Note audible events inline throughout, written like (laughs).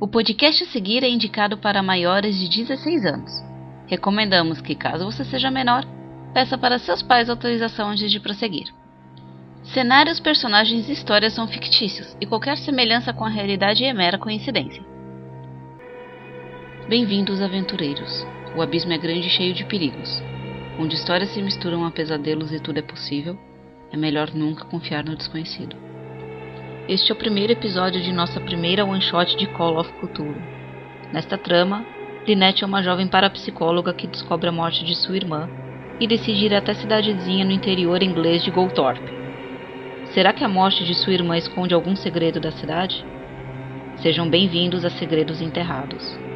O podcast a seguir é indicado para maiores de 16 anos. Recomendamos que, caso você seja menor, peça para seus pais autorização antes de prosseguir. Cenários, personagens e histórias são fictícios e qualquer semelhança com a realidade é mera coincidência. Bem-vindos, aventureiros. O abismo é grande e cheio de perigos. Onde histórias se misturam a pesadelos e tudo é possível, é melhor nunca confiar no desconhecido. Este é o primeiro episódio de nossa primeira one-shot de Call of Cthulhu. Nesta trama, Lynette é uma jovem parapsicóloga que descobre a morte de sua irmã e decide ir até a cidadezinha no interior inglês de Goldthorpe. Será que a morte de sua irmã esconde algum segredo da cidade? Sejam bem-vindos a Segredos Enterrados.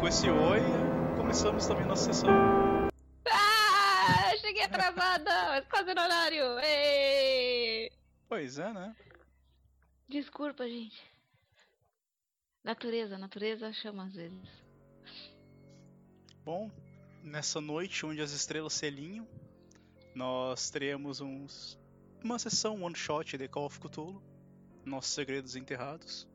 Com esse oi, começamos também nossa sessão. Ah, cheguei atrasada, mas (laughs) quase no horário. Ei! Pois é, né? Desculpa, gente. Natureza, natureza chama às vezes. Bom, nessa noite onde as estrelas se alinham, nós teremos uns, uma sessão one shot de Call of Cthulhu, Nossos Segredos Enterrados.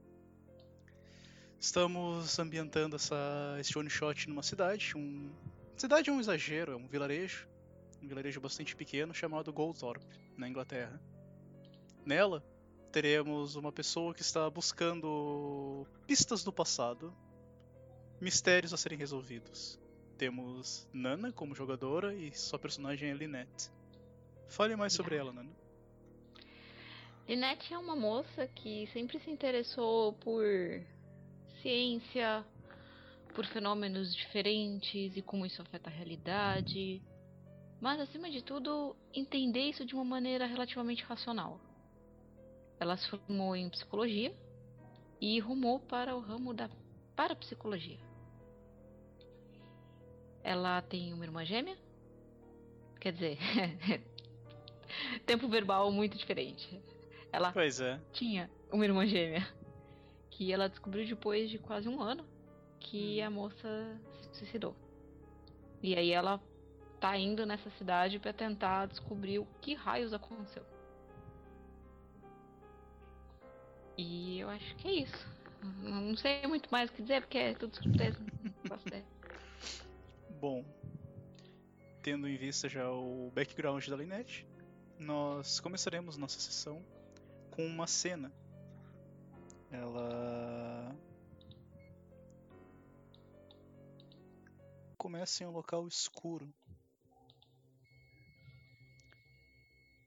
Estamos ambientando essa, esse one shot numa cidade. Um, cidade é um exagero, é um vilarejo. Um vilarejo bastante pequeno chamado Goldthorpe, na Inglaterra. Nela, teremos uma pessoa que está buscando pistas do passado, mistérios a serem resolvidos. Temos Nana como jogadora e sua personagem é Lynette. Fale mais sobre ela, Nana. Linette é uma moça que sempre se interessou por ciência, por fenômenos diferentes e como isso afeta a realidade. Mas, acima de tudo, entender isso de uma maneira relativamente racional. Ela se formou em psicologia e rumou para o ramo da parapsicologia. Ela tem uma irmã gêmea. Quer dizer, (laughs) tempo verbal muito diferente. Ela Pois é. tinha uma irmã gêmea. Que ela descobriu depois de quase um ano que a moça se suicidou. E aí ela tá indo nessa cidade pra tentar descobrir o que raios aconteceu. E eu acho que é isso. Não sei muito mais o que dizer, porque é tudo surpresa. (laughs) Bom, tendo em vista já o background da Lynette, nós começaremos nossa sessão com uma cena. Ela começa em um local escuro.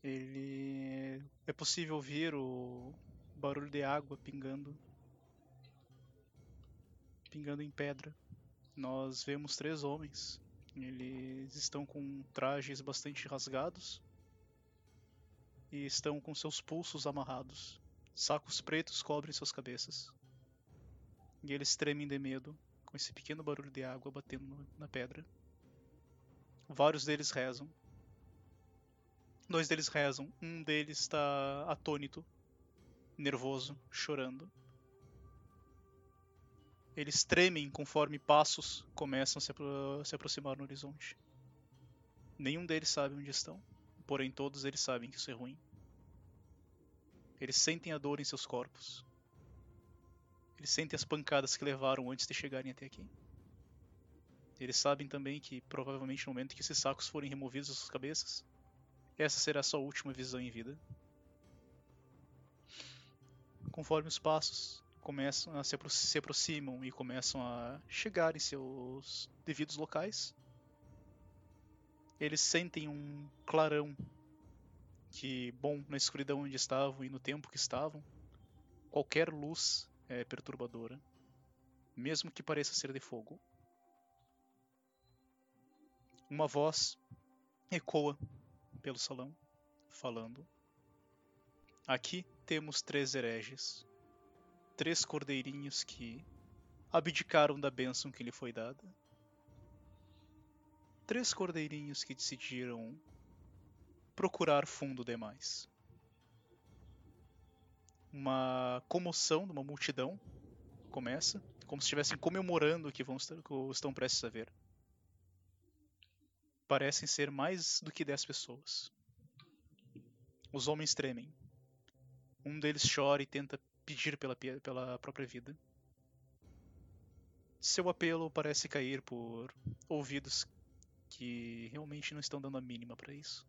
Ele é possível ouvir o barulho de água pingando pingando em pedra. Nós vemos três homens. Eles estão com trajes bastante rasgados e estão com seus pulsos amarrados. Sacos pretos cobrem suas cabeças. E eles tremem de medo com esse pequeno barulho de água batendo na pedra. Vários deles rezam. Dois deles rezam. Um deles está atônito, nervoso, chorando. Eles tremem conforme passos começam a se, apro- se aproximar no horizonte. Nenhum deles sabe onde estão, porém todos eles sabem que isso é ruim. Eles sentem a dor em seus corpos. Eles sentem as pancadas que levaram antes de chegarem até aqui. Eles sabem também que, provavelmente, no momento que esses sacos forem removidos das suas cabeças, essa será a sua última visão em vida. Conforme os passos começam a se, apro- se aproximam e começam a chegar em seus devidos locais, eles sentem um clarão que, bom, na escuridão onde estavam e no tempo que estavam, qualquer luz é perturbadora, mesmo que pareça ser de fogo. Uma voz ecoa pelo salão, falando: Aqui temos três hereges, três cordeirinhos que abdicaram da bênção que lhe foi dada. Três cordeirinhos que decidiram procurar fundo demais. Uma comoção de uma multidão começa, como se estivessem comemorando o que, vão, estão prestes a ver. Parecem ser mais do que dez pessoas. Os homens tremem. Um deles chora e tenta pedir pela, pela própria vida. Seu apelo parece cair por ouvidos que realmente não estão dando a mínima para isso.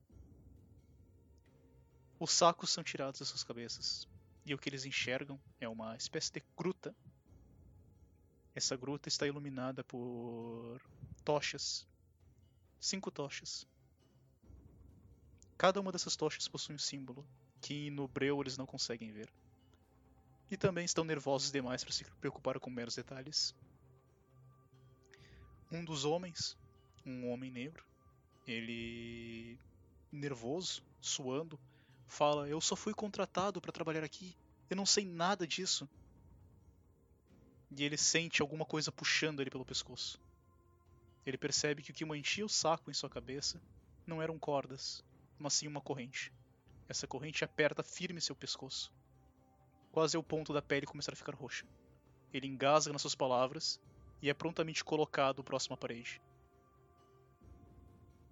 Os sacos são tirados das suas cabeças e o que eles enxergam é uma espécie de gruta. Essa gruta está iluminada por tochas. Cinco tochas. Cada uma dessas tochas possui um símbolo que no breu eles não conseguem ver. E também estão nervosos demais para se preocupar com meros detalhes. Um dos homens, um homem negro, ele nervoso, suando, fala: Eu só fui contratado para trabalhar aqui. Eu não sei nada disso. E ele sente alguma coisa puxando ele pelo pescoço. Ele percebe que o que mantinha o saco em sua cabeça não eram cordas, mas sim uma corrente. Essa corrente aperta firme seu pescoço, quase ao ponto da pele começar a ficar roxa. Ele engasga nas suas palavras e é prontamente colocado próximo à parede.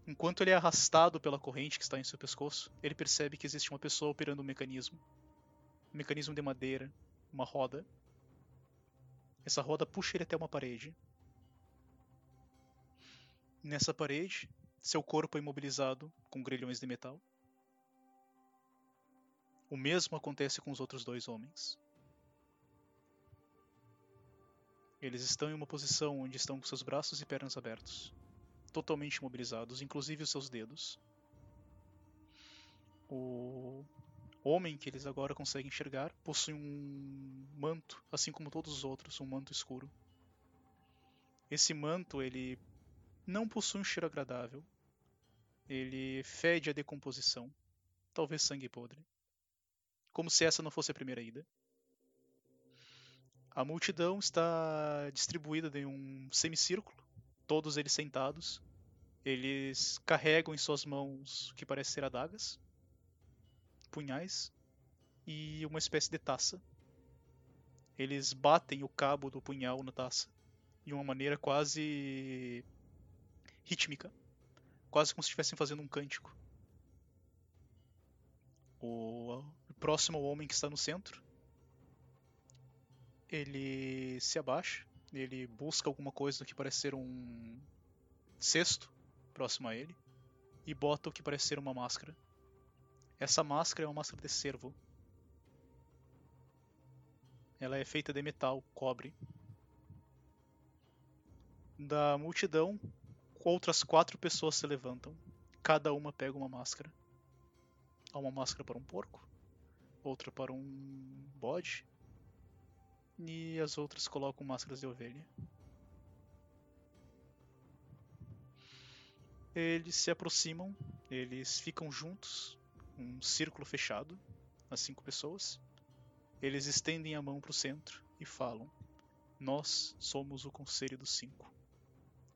Enquanto ele é arrastado pela corrente que está em seu pescoço, ele percebe que existe uma pessoa operando um mecanismo. Um mecanismo de madeira, uma roda. Essa roda puxa ele até uma parede. Nessa parede, seu corpo é imobilizado com grilhões de metal. O mesmo acontece com os outros dois homens. Eles estão em uma posição onde estão com seus braços e pernas abertos totalmente imobilizados, inclusive os seus dedos. O homem que eles agora conseguem enxergar possui um manto, assim como todos os outros, um manto escuro. Esse manto ele não possui um cheiro agradável. Ele fede a decomposição, talvez sangue podre. Como se essa não fosse a primeira ida. A multidão está distribuída em um semicírculo, todos eles sentados, eles carregam em suas mãos o que parece ser adagas, punhais e uma espécie de taça. Eles batem o cabo do punhal na taça de uma maneira quase rítmica, quase como se estivessem fazendo um cântico. O próximo homem que está no centro, ele se abaixa, ele busca alguma coisa que parece ser um cesto próximo a ele e bota o que parece ser uma máscara. Essa máscara é uma máscara de cervo. Ela é feita de metal, cobre. Da multidão, outras quatro pessoas se levantam. Cada uma pega uma máscara. Há uma máscara para um porco, outra para um bode, e as outras colocam máscaras de ovelha. Eles se aproximam, eles ficam juntos, um círculo fechado, as cinco pessoas. Eles estendem a mão para o centro e falam: Nós somos o Conselho dos Cinco.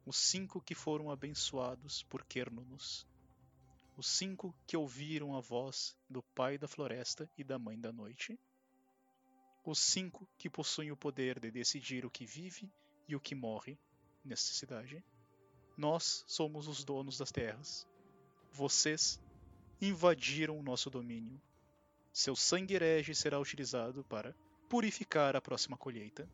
Os cinco que foram abençoados por Quernunos. Os cinco que ouviram a voz do Pai da Floresta e da Mãe da Noite. Os cinco que possuem o poder de decidir o que vive e o que morre nesta cidade. Nós somos os donos das terras. Vocês invadiram o nosso domínio. Seu sangue herege será utilizado para purificar a próxima colheita.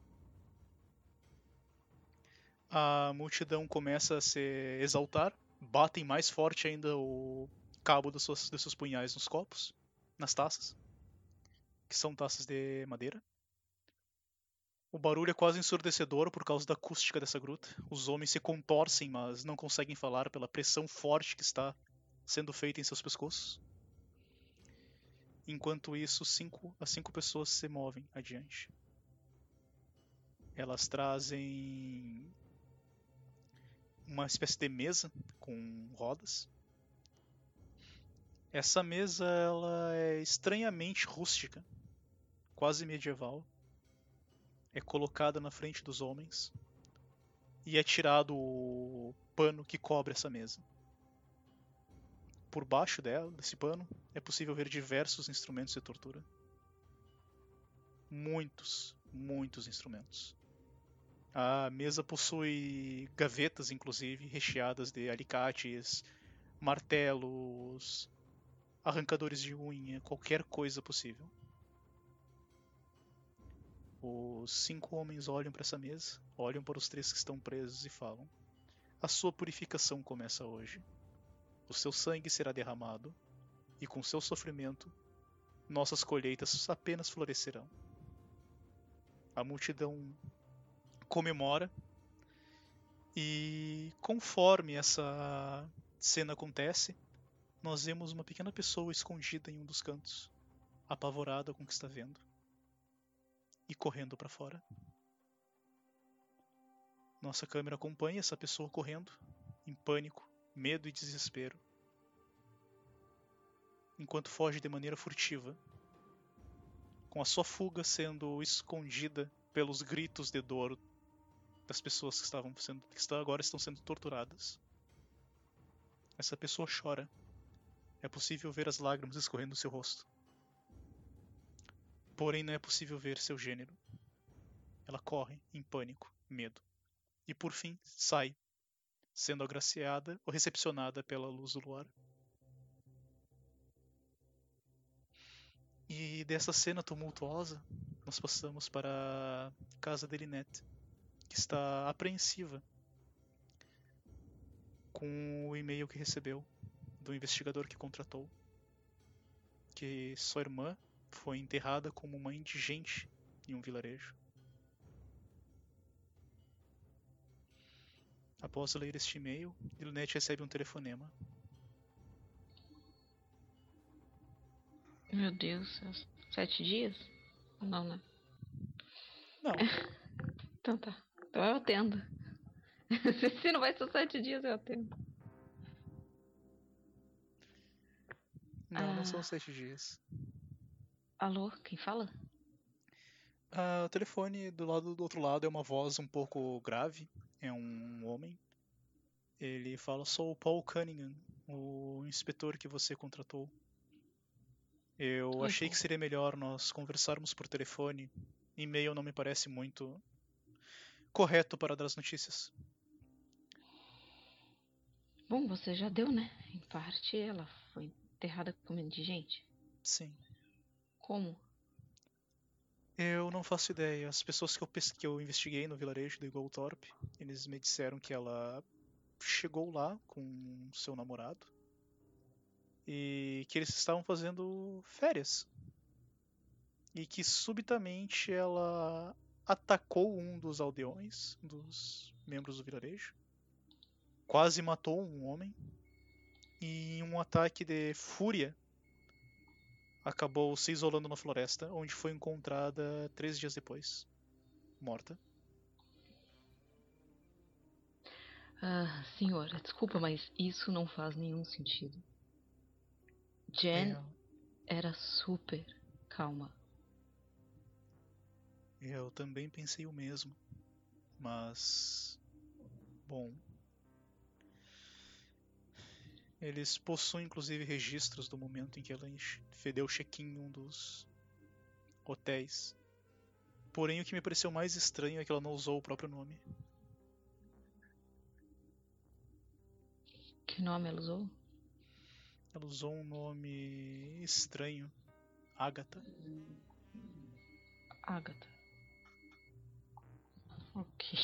A multidão começa a se exaltar, batem mais forte ainda o cabo dos seus, dos seus punhais nos copos, nas taças, que são taças de madeira. O barulho é quase ensurdecedor por causa da acústica dessa gruta. Os homens se contorcem, mas não conseguem falar pela pressão forte que está sendo feita em seus pescoços. Enquanto isso, cinco, as cinco pessoas se movem adiante. Elas trazem uma espécie de mesa com rodas. Essa mesa ela é estranhamente rústica, quase medieval é colocada na frente dos homens e é tirado o pano que cobre essa mesa. por baixo dela, desse pano, é possível ver diversos instrumentos de tortura. Muitos, muitos instrumentos. A mesa possui gavetas, inclusive, recheadas de alicates, martelos, arrancadores de unha, qualquer coisa possível. Os cinco homens olham para essa mesa, olham para os três que estão presos e falam: A sua purificação começa hoje. O seu sangue será derramado, e com seu sofrimento, nossas colheitas apenas florescerão. A multidão comemora, e conforme essa cena acontece, nós vemos uma pequena pessoa escondida em um dos cantos, apavorada com o que está vendo e correndo para fora. Nossa câmera acompanha essa pessoa correndo, em pânico, medo e desespero, enquanto foge de maneira furtiva, com a sua fuga sendo escondida pelos gritos de dor das pessoas que estavam sendo que agora estão sendo torturadas. Essa pessoa chora. É possível ver as lágrimas escorrendo do seu rosto. Porém, não é possível ver seu gênero. Ela corre em pânico, medo. E por fim, sai, sendo agraciada ou recepcionada pela luz do luar. E dessa cena tumultuosa, nós passamos para a casa de Linette, que está apreensiva com o e-mail que recebeu do investigador que contratou, que sua irmã foi enterrada como uma indigente em um vilarejo. Após ler este e-mail, Ilnet recebe um telefonema. Meu Deus, sete dias? Não, né? Não. (laughs) então tá. Então eu atendo. (laughs) Se não vai ser sete dias, eu atendo. Não, ah. não são sete dias. Alô, quem fala? Ah, o telefone do lado do outro lado é uma voz um pouco grave. É um homem. Ele fala: Sou o Paul Cunningham, o inspetor que você contratou. Eu Oi, achei Paul. que seria melhor nós conversarmos por telefone. E-mail não me parece muito correto para dar as notícias. Bom, você já deu, né? Em parte, ela foi enterrada como indigente? Sim. Como? Eu não faço ideia. As pessoas que eu, que eu investiguei no vilarejo do Goltorp, eles me disseram que ela chegou lá com seu namorado e que eles estavam fazendo férias. E que subitamente ela atacou um dos aldeões, dos membros do vilarejo, quase matou um homem e em um ataque de fúria acabou se isolando na floresta, onde foi encontrada três dias depois, morta. Ah, senhora, desculpa, mas isso não faz nenhum sentido. Jen é. era super calma. Eu também pensei o mesmo. Mas. Bom, eles possuem inclusive registros do momento em que ela deu check-in em um dos hotéis. Porém, o que me pareceu mais estranho é que ela não usou o próprio nome. Que nome ela usou? Ela usou um nome estranho. Agatha. Agatha. Ok.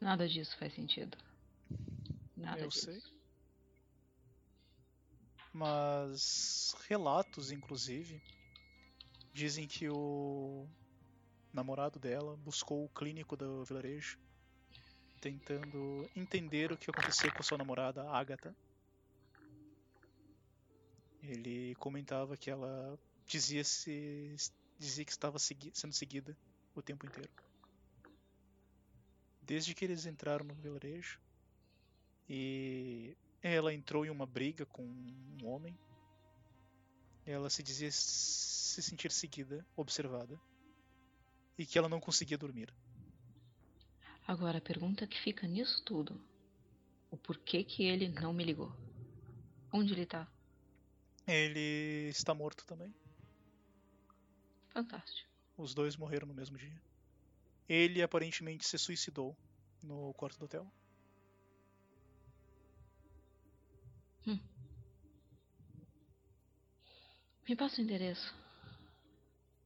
Nada disso faz sentido. Nada Eu disso. sei mas relatos, inclusive, dizem que o namorado dela buscou o clínico do vilarejo, tentando entender o que aconteceu com sua namorada, Agatha. Ele comentava que ela dizia, -se, dizia que estava segui sendo seguida o tempo inteiro. Desde que eles entraram no vilarejo e ela entrou em uma briga com um homem. Ela se dizia se sentir seguida, observada, e que ela não conseguia dormir. Agora a pergunta que fica nisso tudo: o porquê que ele não me ligou? Onde ele tá? Ele está morto também. Fantástico. Os dois morreram no mesmo dia. Ele aparentemente se suicidou no quarto do hotel. Me passa o endereço.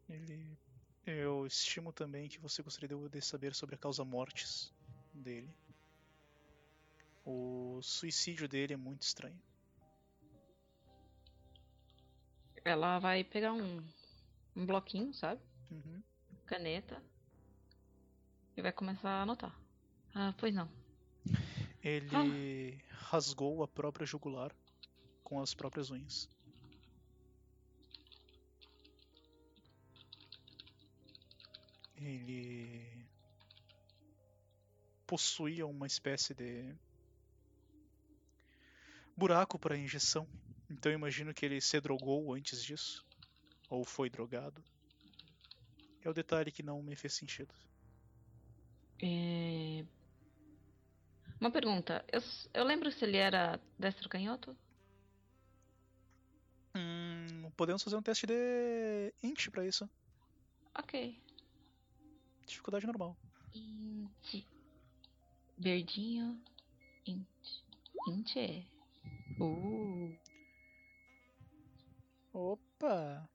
Ele. Eu estimo também que você gostaria de saber sobre a causa mortes dele. O suicídio dele é muito estranho. Ela vai pegar um, um bloquinho, sabe? Uhum. Caneta. E vai começar a anotar. Ah, pois não. Ele rasgou a própria jugular com as próprias unhas. Ele possuía uma espécie de buraco para injeção. Então imagino que ele se drogou antes disso. Ou foi drogado. É o detalhe que não me fez sentido. É... Uma pergunta. Eu, eu lembro se ele era destro canhoto? Hum, podemos fazer um teste de int para isso. Ok. Dificuldade normal. Int. Verdinho. Int. Int é. Uh. Opa!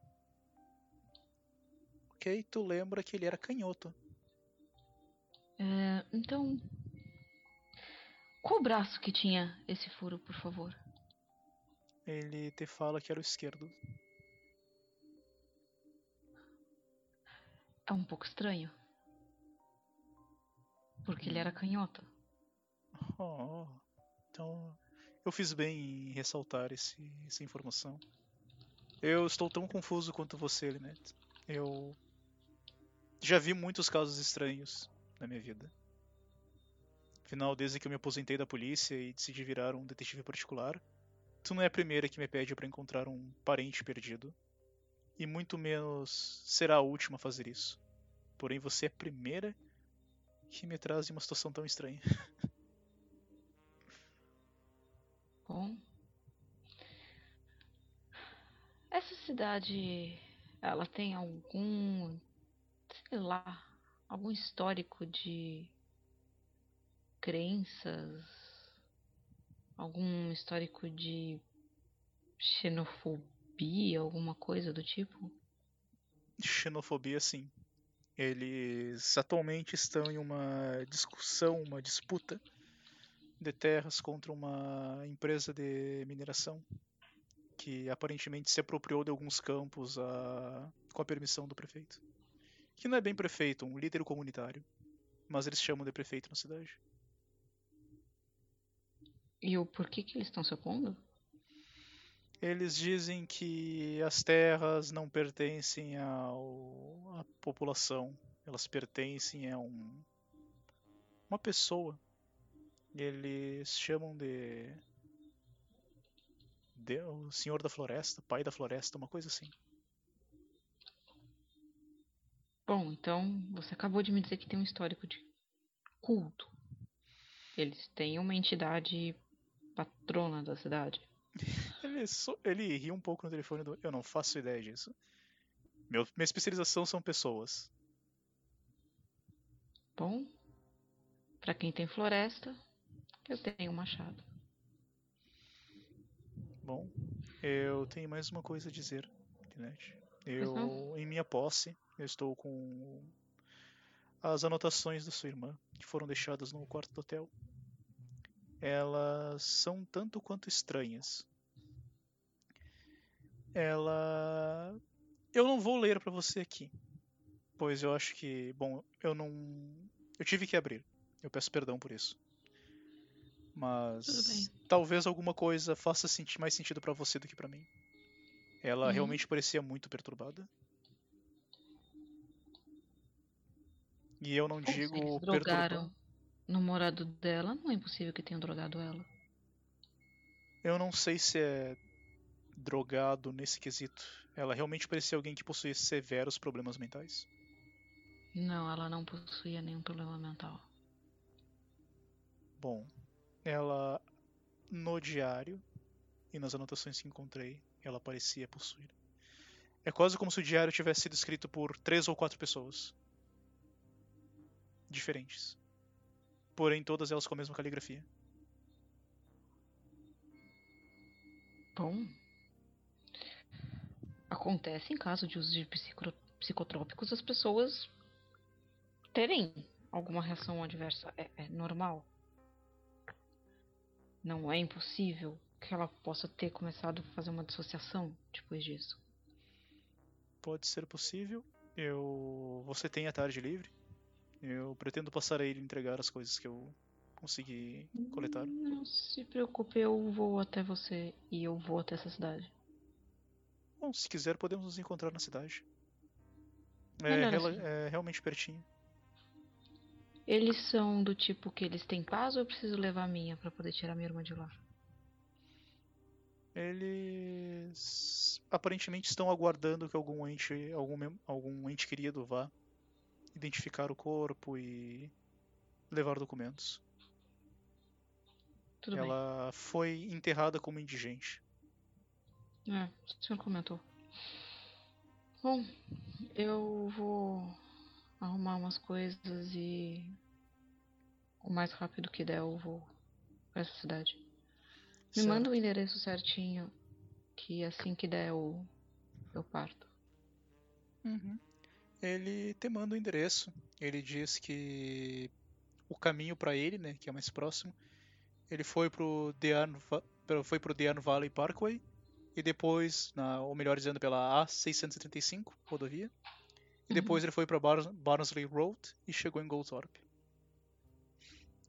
Ok, tu lembra que ele era canhoto. É, então. Qual braço que tinha esse furo, por favor? Ele te fala que era o esquerdo. É um pouco estranho. Porque ele era canhoto. Oh, então eu fiz bem em ressaltar esse, essa informação. Eu estou tão confuso quanto você, Lynette. Eu já vi muitos casos estranhos na minha vida. Afinal, desde que eu me aposentei da polícia e decidi virar um detetive particular, tu não é a primeira que me pede para encontrar um parente perdido. E muito menos será a última a fazer isso. Porém, você é a primeira que me traz em uma situação tão estranha. (laughs) Bom. Essa cidade, ela tem algum, sei lá, algum histórico de crenças, algum histórico de xenofobia, alguma coisa do tipo? Xenofobia, sim. Eles atualmente estão em uma discussão, uma disputa de terras contra uma empresa de mineração que aparentemente se apropriou de alguns campos a... com a permissão do prefeito. Que não é bem prefeito, um líder comunitário, mas eles chamam de prefeito na cidade. E o porquê que eles estão se opondo? Eles dizem que as terras não pertencem ao, à população, elas pertencem a um, uma pessoa. Eles chamam de, de o Senhor da Floresta, Pai da Floresta, uma coisa assim. Bom, então você acabou de me dizer que tem um histórico de culto. Eles têm uma entidade patrona da cidade. (laughs) Ele, so, ele ri um pouco no telefone do. Eu não faço ideia disso. Meu, minha especialização são pessoas. Bom, para quem tem floresta, eu tenho um machado. Bom, eu tenho mais uma coisa a dizer, Linette. Eu, em minha posse, eu estou com as anotações da sua irmã, que foram deixadas no quarto do hotel. Elas são tanto quanto estranhas. Ela. Eu não vou ler para você aqui, pois eu acho que, bom, eu não, eu tive que abrir. Eu peço perdão por isso. Mas talvez alguma coisa faça senti mais sentido para você do que para mim. Ela uhum. realmente parecia muito perturbada. E eu não digo drogaram no morado dela, não é impossível que tenham drogado ela. Eu não sei se é drogado nesse quesito. Ela realmente parecia alguém que possuía severos problemas mentais. Não, ela não possuía nenhum problema mental. Bom, ela no diário e nas anotações que encontrei, ela parecia possuída. É quase como se o diário tivesse sido escrito por três ou quatro pessoas diferentes, porém todas elas com a mesma caligrafia. Bom, acontece em caso de uso de psico- psicotrópicos as pessoas terem alguma reação adversa. É, é normal. Não é impossível que ela possa ter começado a fazer uma dissociação depois disso. Pode ser possível. Eu. Você tem a tarde livre? Eu pretendo passar a ele entregar as coisas que eu consegui coletar. Não se preocupe, eu vou até você e eu vou até essa cidade. Bom, se quiser, podemos nos encontrar na cidade. É, assim. é realmente pertinho. Eles são do tipo que eles têm paz ou eu preciso levar a minha pra poder tirar minha irmã de lá? Eles aparentemente estão aguardando que algum ente, algum, algum ente querido vá identificar o corpo e levar documentos. Tudo bem. Ela foi enterrada como indigente. É, o senhor comentou. Bom, eu vou arrumar umas coisas e o mais rápido que der eu vou pra essa cidade. Me Certo. manda o endereço certinho que assim que der eu, eu parto. Uhum. Ele te manda o endereço. Ele diz que o caminho para ele, né, que é mais próximo, ele foi pro Dean, Va- pro- foi pro Valley Parkway e depois, na, ou melhor dizendo, pela A635 rodovia. E Uhum. depois ele foi para Bar Barnsley Road e chegou em Goldthorpe.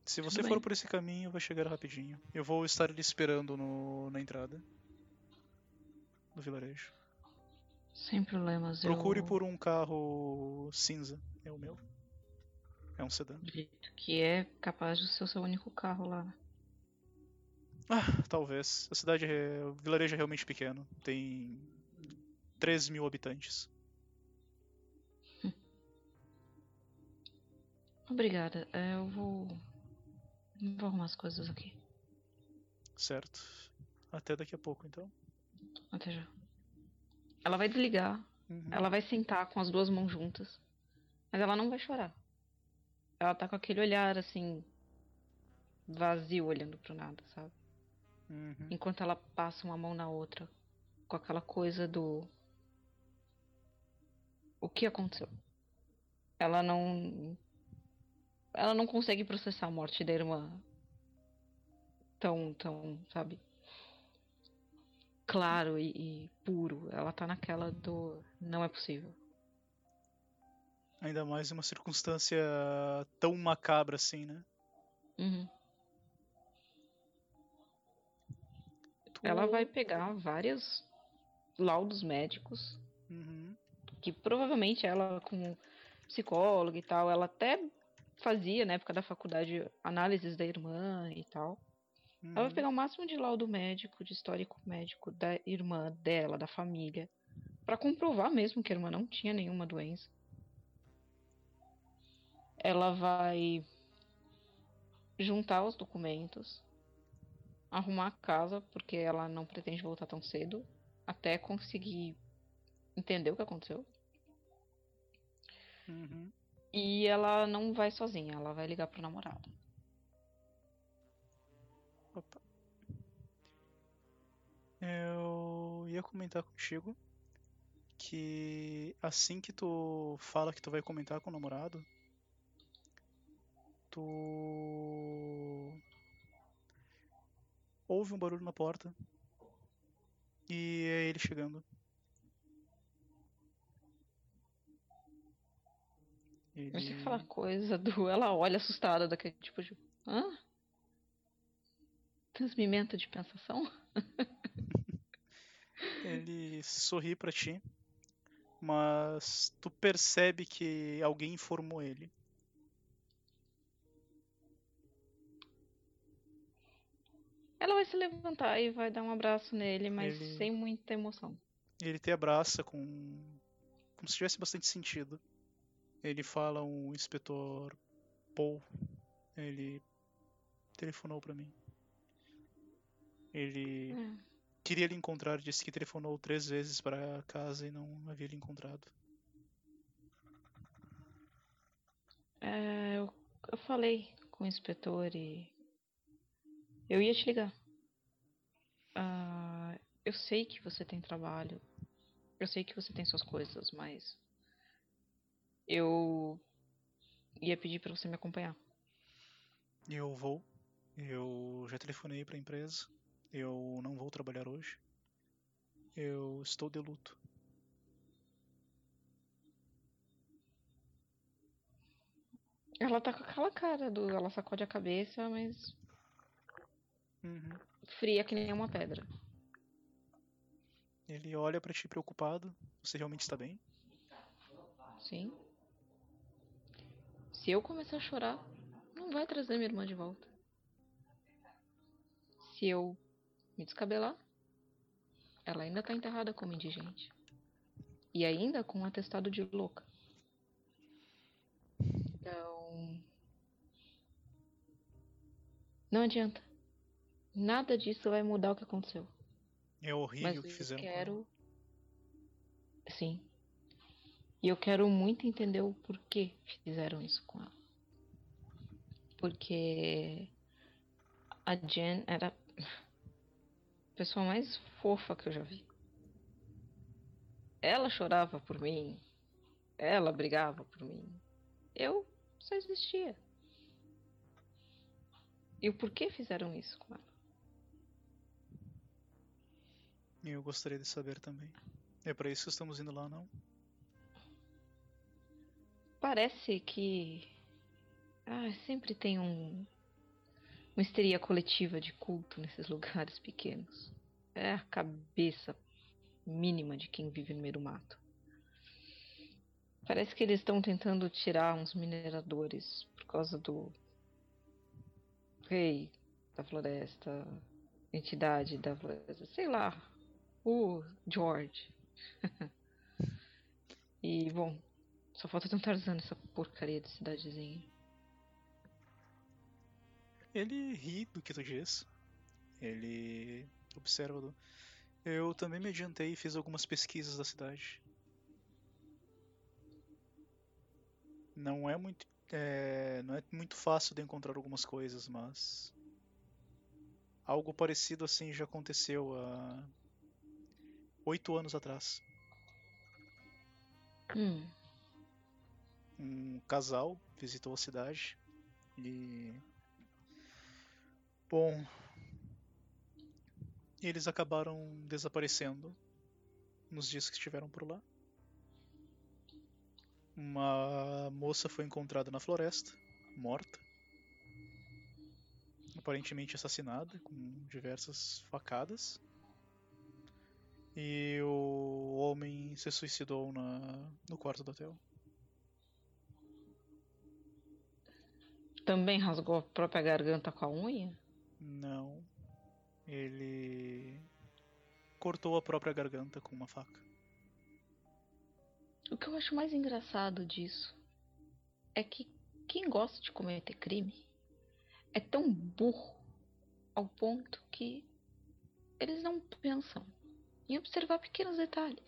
Se você Tudo for bem. por esse caminho, vai chegar rapidinho. Eu vou estar lhe esperando no, na entrada do vilarejo. Sem problemas. Procure eu por um carro cinza, é o meu. É um sedã. que é capaz de ser o seu único carro lá. né? Ah, talvez. A cidade, é... o vilarejo é realmente pequeno. Tem 3 mil habitantes. (laughs) Obrigada. é, eu vou. Vou arrumar as coisas aqui. Certo. Até daqui a pouco, então. Até já. Ela vai desligar. Uhum. Ela vai sentar com as duas mãos juntas. Mas ela não vai chorar. Ela tá com aquele olhar assim. vazio olhando pro nada, sabe? Uhum. Enquanto ela passa uma mão na outra. Com aquela coisa do. O que aconteceu? Ela não. Ela não consegue processar a morte da irmã. Tão, tão, sabe? Claro e, e puro. Ela tá naquela do. Não é possível. Ainda mais em uma circunstância tão macabra assim, né? Uhum. Tu- Ela vai pegar vários laudos médicos Uhum. que provavelmente ela, como psicóloga e tal, ela até fazia na época da faculdade análises da irmã e tal. Ela vai Uhum. pegar o máximo de laudo médico, de histórico médico da irmã dela, da família, pra comprovar mesmo que a irmã não tinha nenhuma doença. Ela vai juntar os documentos, arrumar a casa, porque ela não pretende voltar tão cedo, até conseguir entender o que aconteceu. Uhum. E ela não vai sozinha, ela vai ligar pro namorado. Eu ia comentar contigo que assim que tu fala que tu vai comentar com o namorado, tu ouve um barulho na porta e é ele chegando. Ele... Mas se aquela coisa do. Ela olha assustada daquele tipo de. Hã? Transmimento de pensação? (laughs) Ele sorri pra ti, mas tu percebe que alguém informou ele. Ela vai se levantar e vai dar um abraço nele, mas Ele- sem muita emoção. Ele te abraça com como se tivesse bastante sentido. Ele fala um inspetor Paul. Ele telefonou pra mim. Ele É. queria lhe encontrar, disse que telefonou três vezes para casa e não havia lhe encontrado. É, eu, eu falei com o inspetor e. Eu ia te ligar. Ah, eu sei que você tem trabalho. Eu sei que você tem suas coisas, mas. Eu ia pedir para você me acompanhar. Eu vou. Eu já telefonei para a empresa. Eu não vou trabalhar hoje. Eu estou de luto. Ela tá com aquela cara do. Ela sacode a cabeça, mas. Uhum. fria que nem uma pedra. Ele olha para ti preocupado. Você realmente está bem? Sim. Se eu começar a chorar, não vai trazer minha irmã de volta. Se eu me descabelar, ela ainda tá enterrada como indigente. E ainda com um atestado de louca. Então. Não adianta. Nada disso vai mudar o que aconteceu. É horrível Mas o que eu fizeram. ela. quero. Sim. E eu quero muito entender o porquê fizeram isso com ela. Porque a Jen era pessoa mais fofa que eu já vi. Ela chorava por mim. Ela brigava por mim. Eu só existia. E o porquê fizeram isso com ela? Eu gostaria de saber também. É para isso que estamos indo lá, não? Parece que. Ah, sempre tem um. Uma histeria coletiva de culto nesses lugares pequenos. É a cabeça mínima de quem vive no meio do mato. Parece que eles estão tentando tirar uns mineradores por causa do. Rei da floresta, entidade da floresta, sei lá, o George. (laughs) e, bom, só falta tentar usar essa porcaria de cidadezinha. Ele ri do que tu diz. Ele observa. Do... Eu também me adiantei e fiz algumas pesquisas da cidade. Não é muito, é, não é muito fácil de encontrar algumas coisas, mas algo parecido assim já aconteceu há oito anos atrás. Hum, um casal visitou a cidade e bom eles acabaram desaparecendo nos dias que estiveram por lá. Uma moça foi encontrada na floresta morta. Aparentemente assassinada com diversas facadas. E o homem se suicidou na, no quarto do hotel. Também rasgou a própria garganta com a unha? Não. Ele cortou a própria garganta com uma faca. O que eu acho mais engraçado disso é que quem gosta de cometer crime é tão burro ao ponto que eles não pensam em observar pequenos detalhes.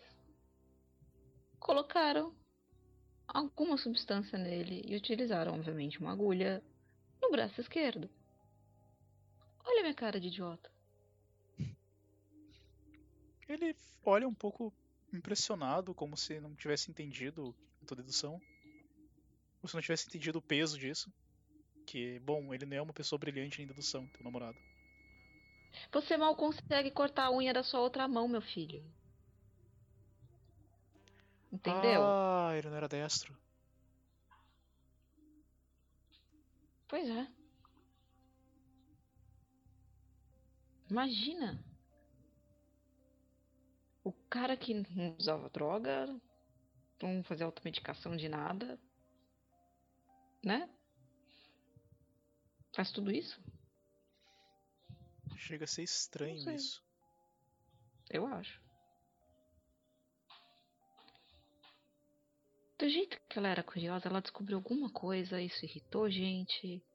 Colocaram alguma substância nele e utilizaram, obviamente, uma agulha no braço esquerdo. Olha a minha cara de idiota. Ele olha um pouco impressionado, como se não tivesse entendido a tua dedução. Ou se não tivesse entendido o peso disso. Que, bom, ele não é uma pessoa brilhante em dedução, teu namorado. Você mal consegue cortar a unha da sua outra mão, meu filho. Entendeu? Ah, ele não era destro. Pois é. Imagina. O cara que não usava droga, não fazia automedicação de nada, né? Faz tudo isso? Chega a ser estranho isso. Eu acho. Do jeito que ela era curiosa, ela descobriu alguma coisa, isso irritou a gente.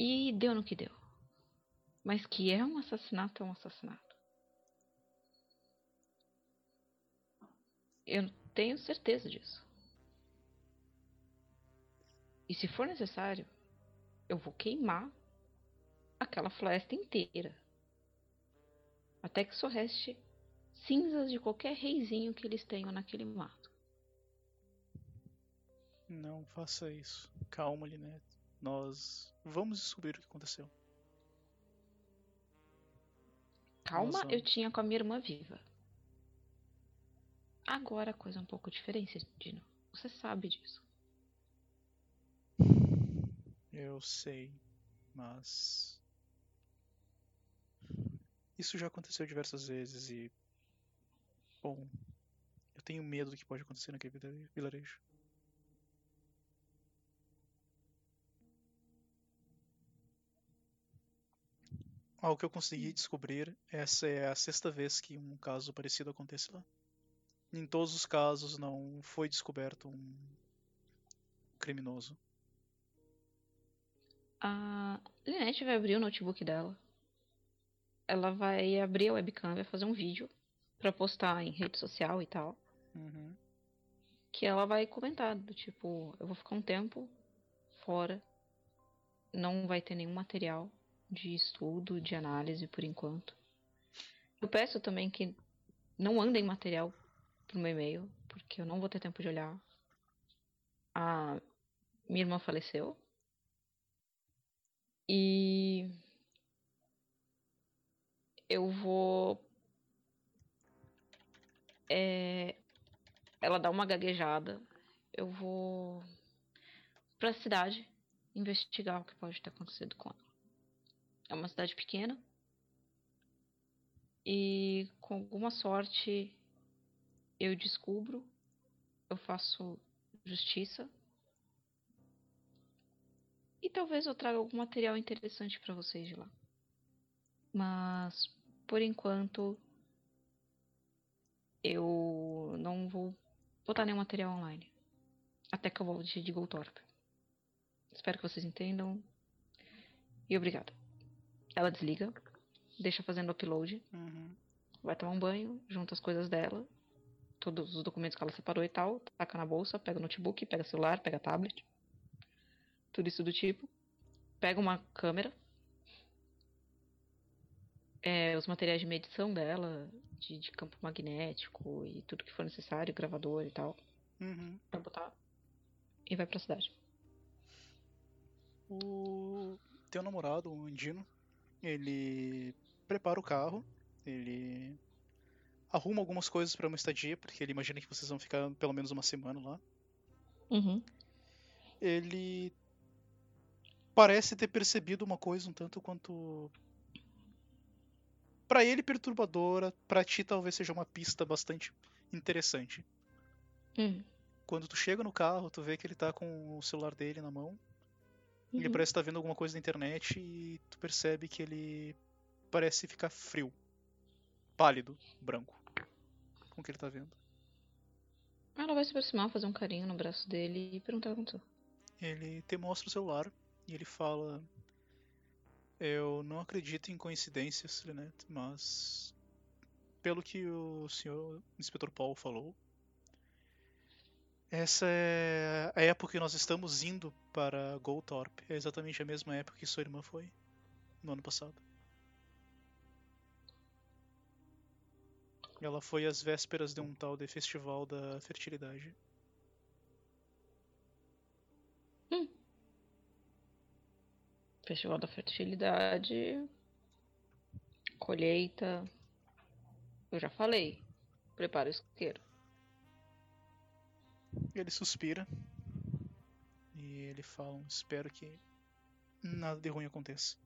E deu no que deu. Mas que é um assassinato, é um assassinato. Eu tenho certeza disso. E se for necessário, eu vou queimar aquela floresta inteira. Até que só reste cinzas de qualquer reizinho que eles tenham naquele mato. Não faça isso. Calma, Linette. Nós vamos descobrir o que aconteceu. Calma, eu tinha com a minha irmã viva. Agora a coisa é um pouco diferente, Dino. Você sabe disso. Eu sei, mas. Isso já aconteceu diversas vezes e. Bom. Eu tenho medo do que pode acontecer naquele vila- vilarejo. Ao que eu consegui descobrir, essa é a sexta vez que um caso parecido acontece lá. Em todos os casos não foi descoberto um criminoso. A Linette vai abrir o notebook dela. Ela vai abrir a webcam, vai fazer um vídeo pra postar em rede social e tal. Uhum. Que ela vai comentar do tipo, eu vou ficar um tempo fora. Não vai ter nenhum material de estudo, de análise por enquanto. Eu peço também que não mandem material pro meu e-mail, porque eu não vou ter tempo de olhar. A minha irmã faleceu. E eu vou. É, ela dá uma gaguejada. Eu vou pra cidade investigar o que pode ter acontecido com ela. É uma cidade pequena. E com alguma sorte eu descubro, eu faço justiça. E talvez eu traga algum material interessante pra vocês de lá. Mas por enquanto eu não vou botar nenhum material online. Até que eu volte de Goltorp. Espero que vocês entendam. E obrigada. Ela desliga, deixa fazendo upload, Uhum. vai tomar um banho, junta as coisas dela, todos os documentos que ela separou e tal, taca na bolsa, pega o notebook, pega celular, pega tablet, tudo isso do tipo. Pega uma câmera, é, os materiais de medição dela, de, de campo magnético e tudo que for necessário, gravador e tal, Uhum. pra botar e vai pra cidade. O teu namorado, o Andino, ele prepara o carro, ele arruma algumas coisas para uma estadia, porque ele imagina que vocês vão ficar pelo menos uma semana lá. Uhum. Ele parece ter percebido uma coisa um tanto quanto Pra ele perturbadora, pra ti talvez seja uma pista bastante interessante. Hum. Quando tu chega no carro, tu vê que ele tá com o celular dele na mão. Ele Uhum. parece estar vendo alguma coisa na internet e tu percebe que ele parece ficar frio. Pálido, branco. Com o que ele tá vendo. Ela vai se aproximar, fazer um carinho no braço dele e perguntar o que aconteceu. Ele te mostra o celular e ele fala: Eu não acredito em coincidências, Lynette, mas pelo que o senhor inspetor Paul falou, essa é a época que nós estamos indo para Goldthorpe. É exatamente a mesma época que sua irmã foi no ano passado. Ela foi às vésperas de um tal de festival da fertilidade. Festival da fertilidade, colheita. Eu já falei. Prepara o isqueiro. Ele suspira e ele fala: Espero que nada de ruim aconteça.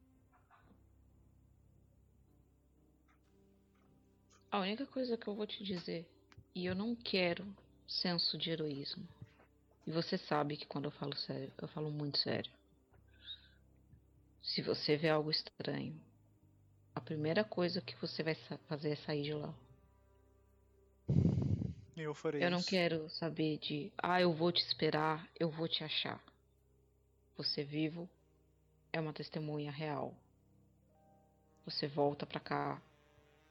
A única coisa que eu vou te dizer, e eu não quero senso de heroísmo. E você sabe que quando eu falo sério, eu falo muito sério. Se você vê algo estranho, a primeira coisa que você vai fazer é sair de lá. Eu farei Eu não isso. quero saber de, ah, eu vou te esperar, eu vou te achar. Você vivo é uma testemunha real. você volta para cá,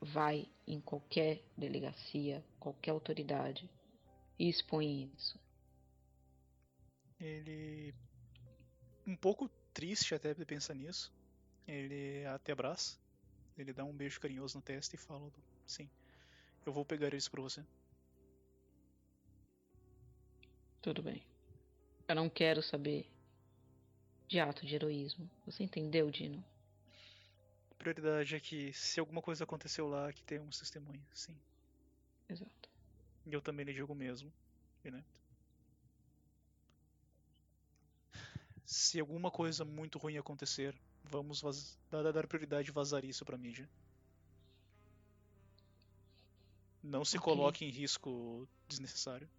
vai em qualquer delegacia, qualquer autoridade e expõe isso. Ele. Um pouco triste até de pensar nisso. Ele até abraça. Ele dá um beijo carinhoso na testa e fala: Sim, eu vou pegar isso pra você. Tudo bem. Eu não quero saber de ato de heroísmo. Você entendeu, Dino? A prioridade é que se alguma coisa aconteceu lá, que tenhamos testemunha, sim. Exato. E eu também lhe digo o mesmo, né? Se alguma coisa muito ruim acontecer, vamos vaz... dar, dar prioridade e vazar isso pra mídia. Não se Ok. coloque em risco desnecessário.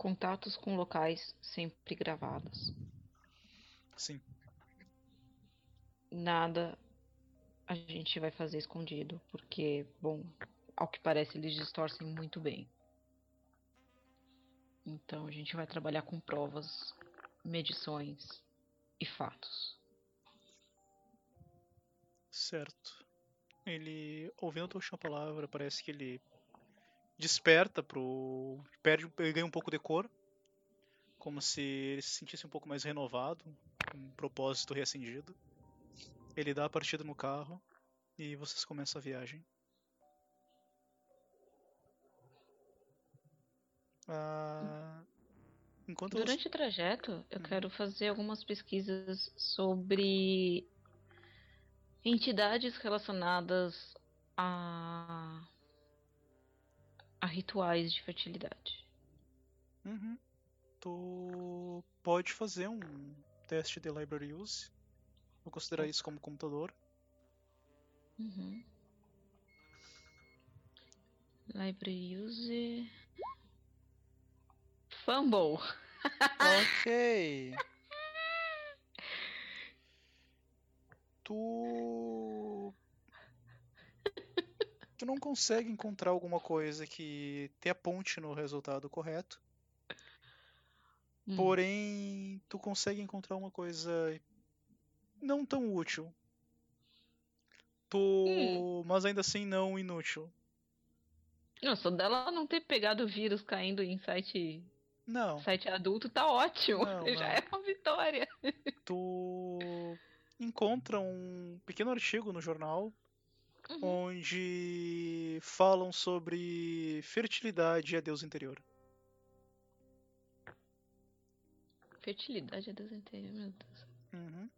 Contatos com locais sempre gravados. Sim. Nada a gente vai fazer escondido, porque, bom, ao que parece eles distorcem muito bem. Então a gente vai trabalhar com provas, medições e fatos. Certo. Ele, ouvindo a tua última palavra, parece que ele desperta pro. Perde, ele ganha um pouco de cor. Como se ele se sentisse um pouco mais renovado, com um propósito reacendido. Ele dá a partida no carro e vocês começam a viagem. Ah, enquanto você- Durante o trajeto, eu Uhum. quero fazer algumas pesquisas sobre entidades relacionadas a, a rituais de fertilidade. Uhum. Tu pode fazer um teste de library use. Vou considerar isso como computador. Uhum. Library use. Fumble! Ok. (laughs) Tu. Tu não consegue encontrar alguma coisa que te aponte no resultado correto. Hum, Porém, tu consegue encontrar uma coisa não tão útil. Tu, mas ainda assim não inútil. Não, só dela não ter pegado o vírus caindo em site, Não. site adulto tá ótimo. Não, (laughs) Já não. é uma vitória. Tu encontra um pequeno artigo no jornal Uhum. onde falam sobre fertilidade e a deusa interior. Fertilidade é Deus inteiro, meu Deus. Uhum.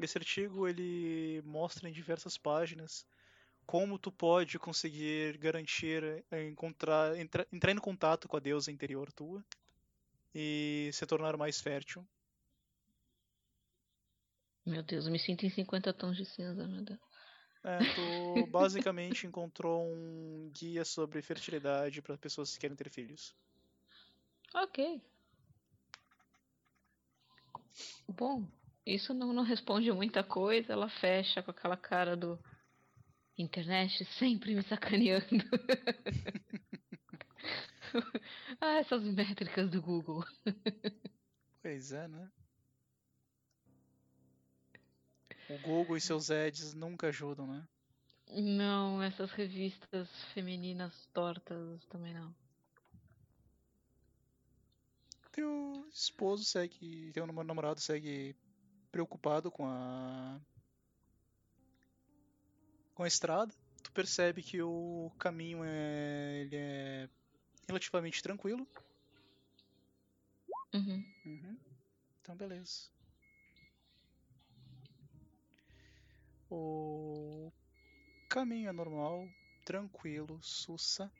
Esse artigo ele mostra em diversas páginas como tu pode conseguir garantir eh, encontrar entra- entrar em contato com a deusa interior tua e se tornar mais fértil. Meu Deus, eu me sinto em 50 tons de cinza, meu Deus. É, tu basicamente encontrou um guia sobre fertilidade para pessoas que querem ter filhos. Ok. Bom, isso não, não responde muita coisa. Ela fecha com aquela cara do. Internet sempre me sacaneando. (laughs) (laughs) ah, essas métricas do Google. Pois é, né? O Google e seus ads nunca ajudam, né? Não, essas revistas femininas tortas também não. Teu esposo segue, teu nam- namorado segue preocupado com a com a estrada. Tu percebe que o caminho é ele é relativamente tranquilo. Uhum. Uhum. Então, beleza. O caminho é normal, tranquilo, sussa.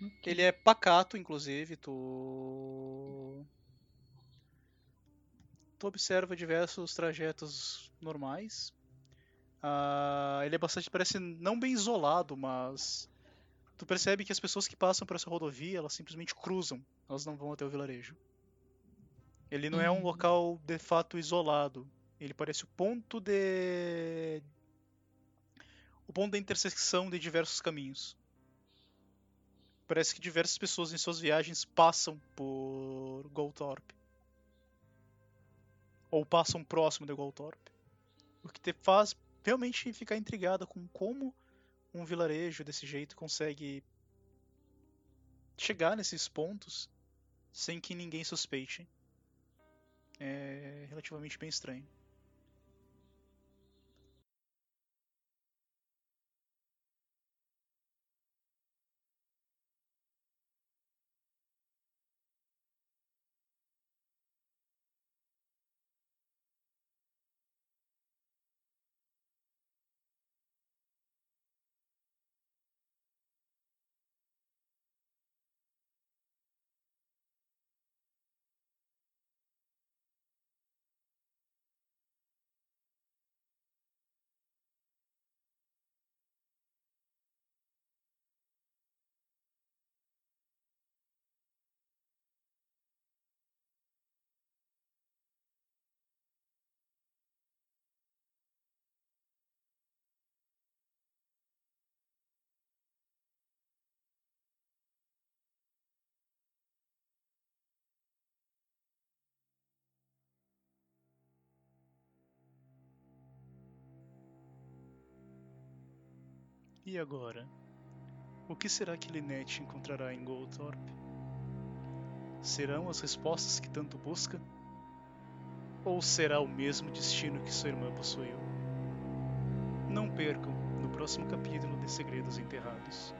Ok. Ele é pacato, inclusive, tu. Tu observa diversos trajetos normais. Ah, ele é bastante, parece não bem isolado, mas tu percebe que as pessoas que passam por essa rodovia, elas simplesmente cruzam, elas não vão até o vilarejo. Ele não é um Hum. local de fato isolado. Ele parece o ponto de o ponto da intersecção de diversos caminhos. Parece que diversas pessoas em suas viagens passam por Goltorp. Ou passam próximo de Goltorp. O que te faz realmente ficar intrigada com como um vilarejo desse jeito consegue chegar nesses pontos sem que ninguém suspeite. É relativamente bem estranho. E agora? O que será que Lynette encontrará em Goldthorpe? Serão as respostas que tanto busca? Ou será o mesmo destino que sua irmã possuiu? Não percam no próximo capítulo de Segredos Enterrados.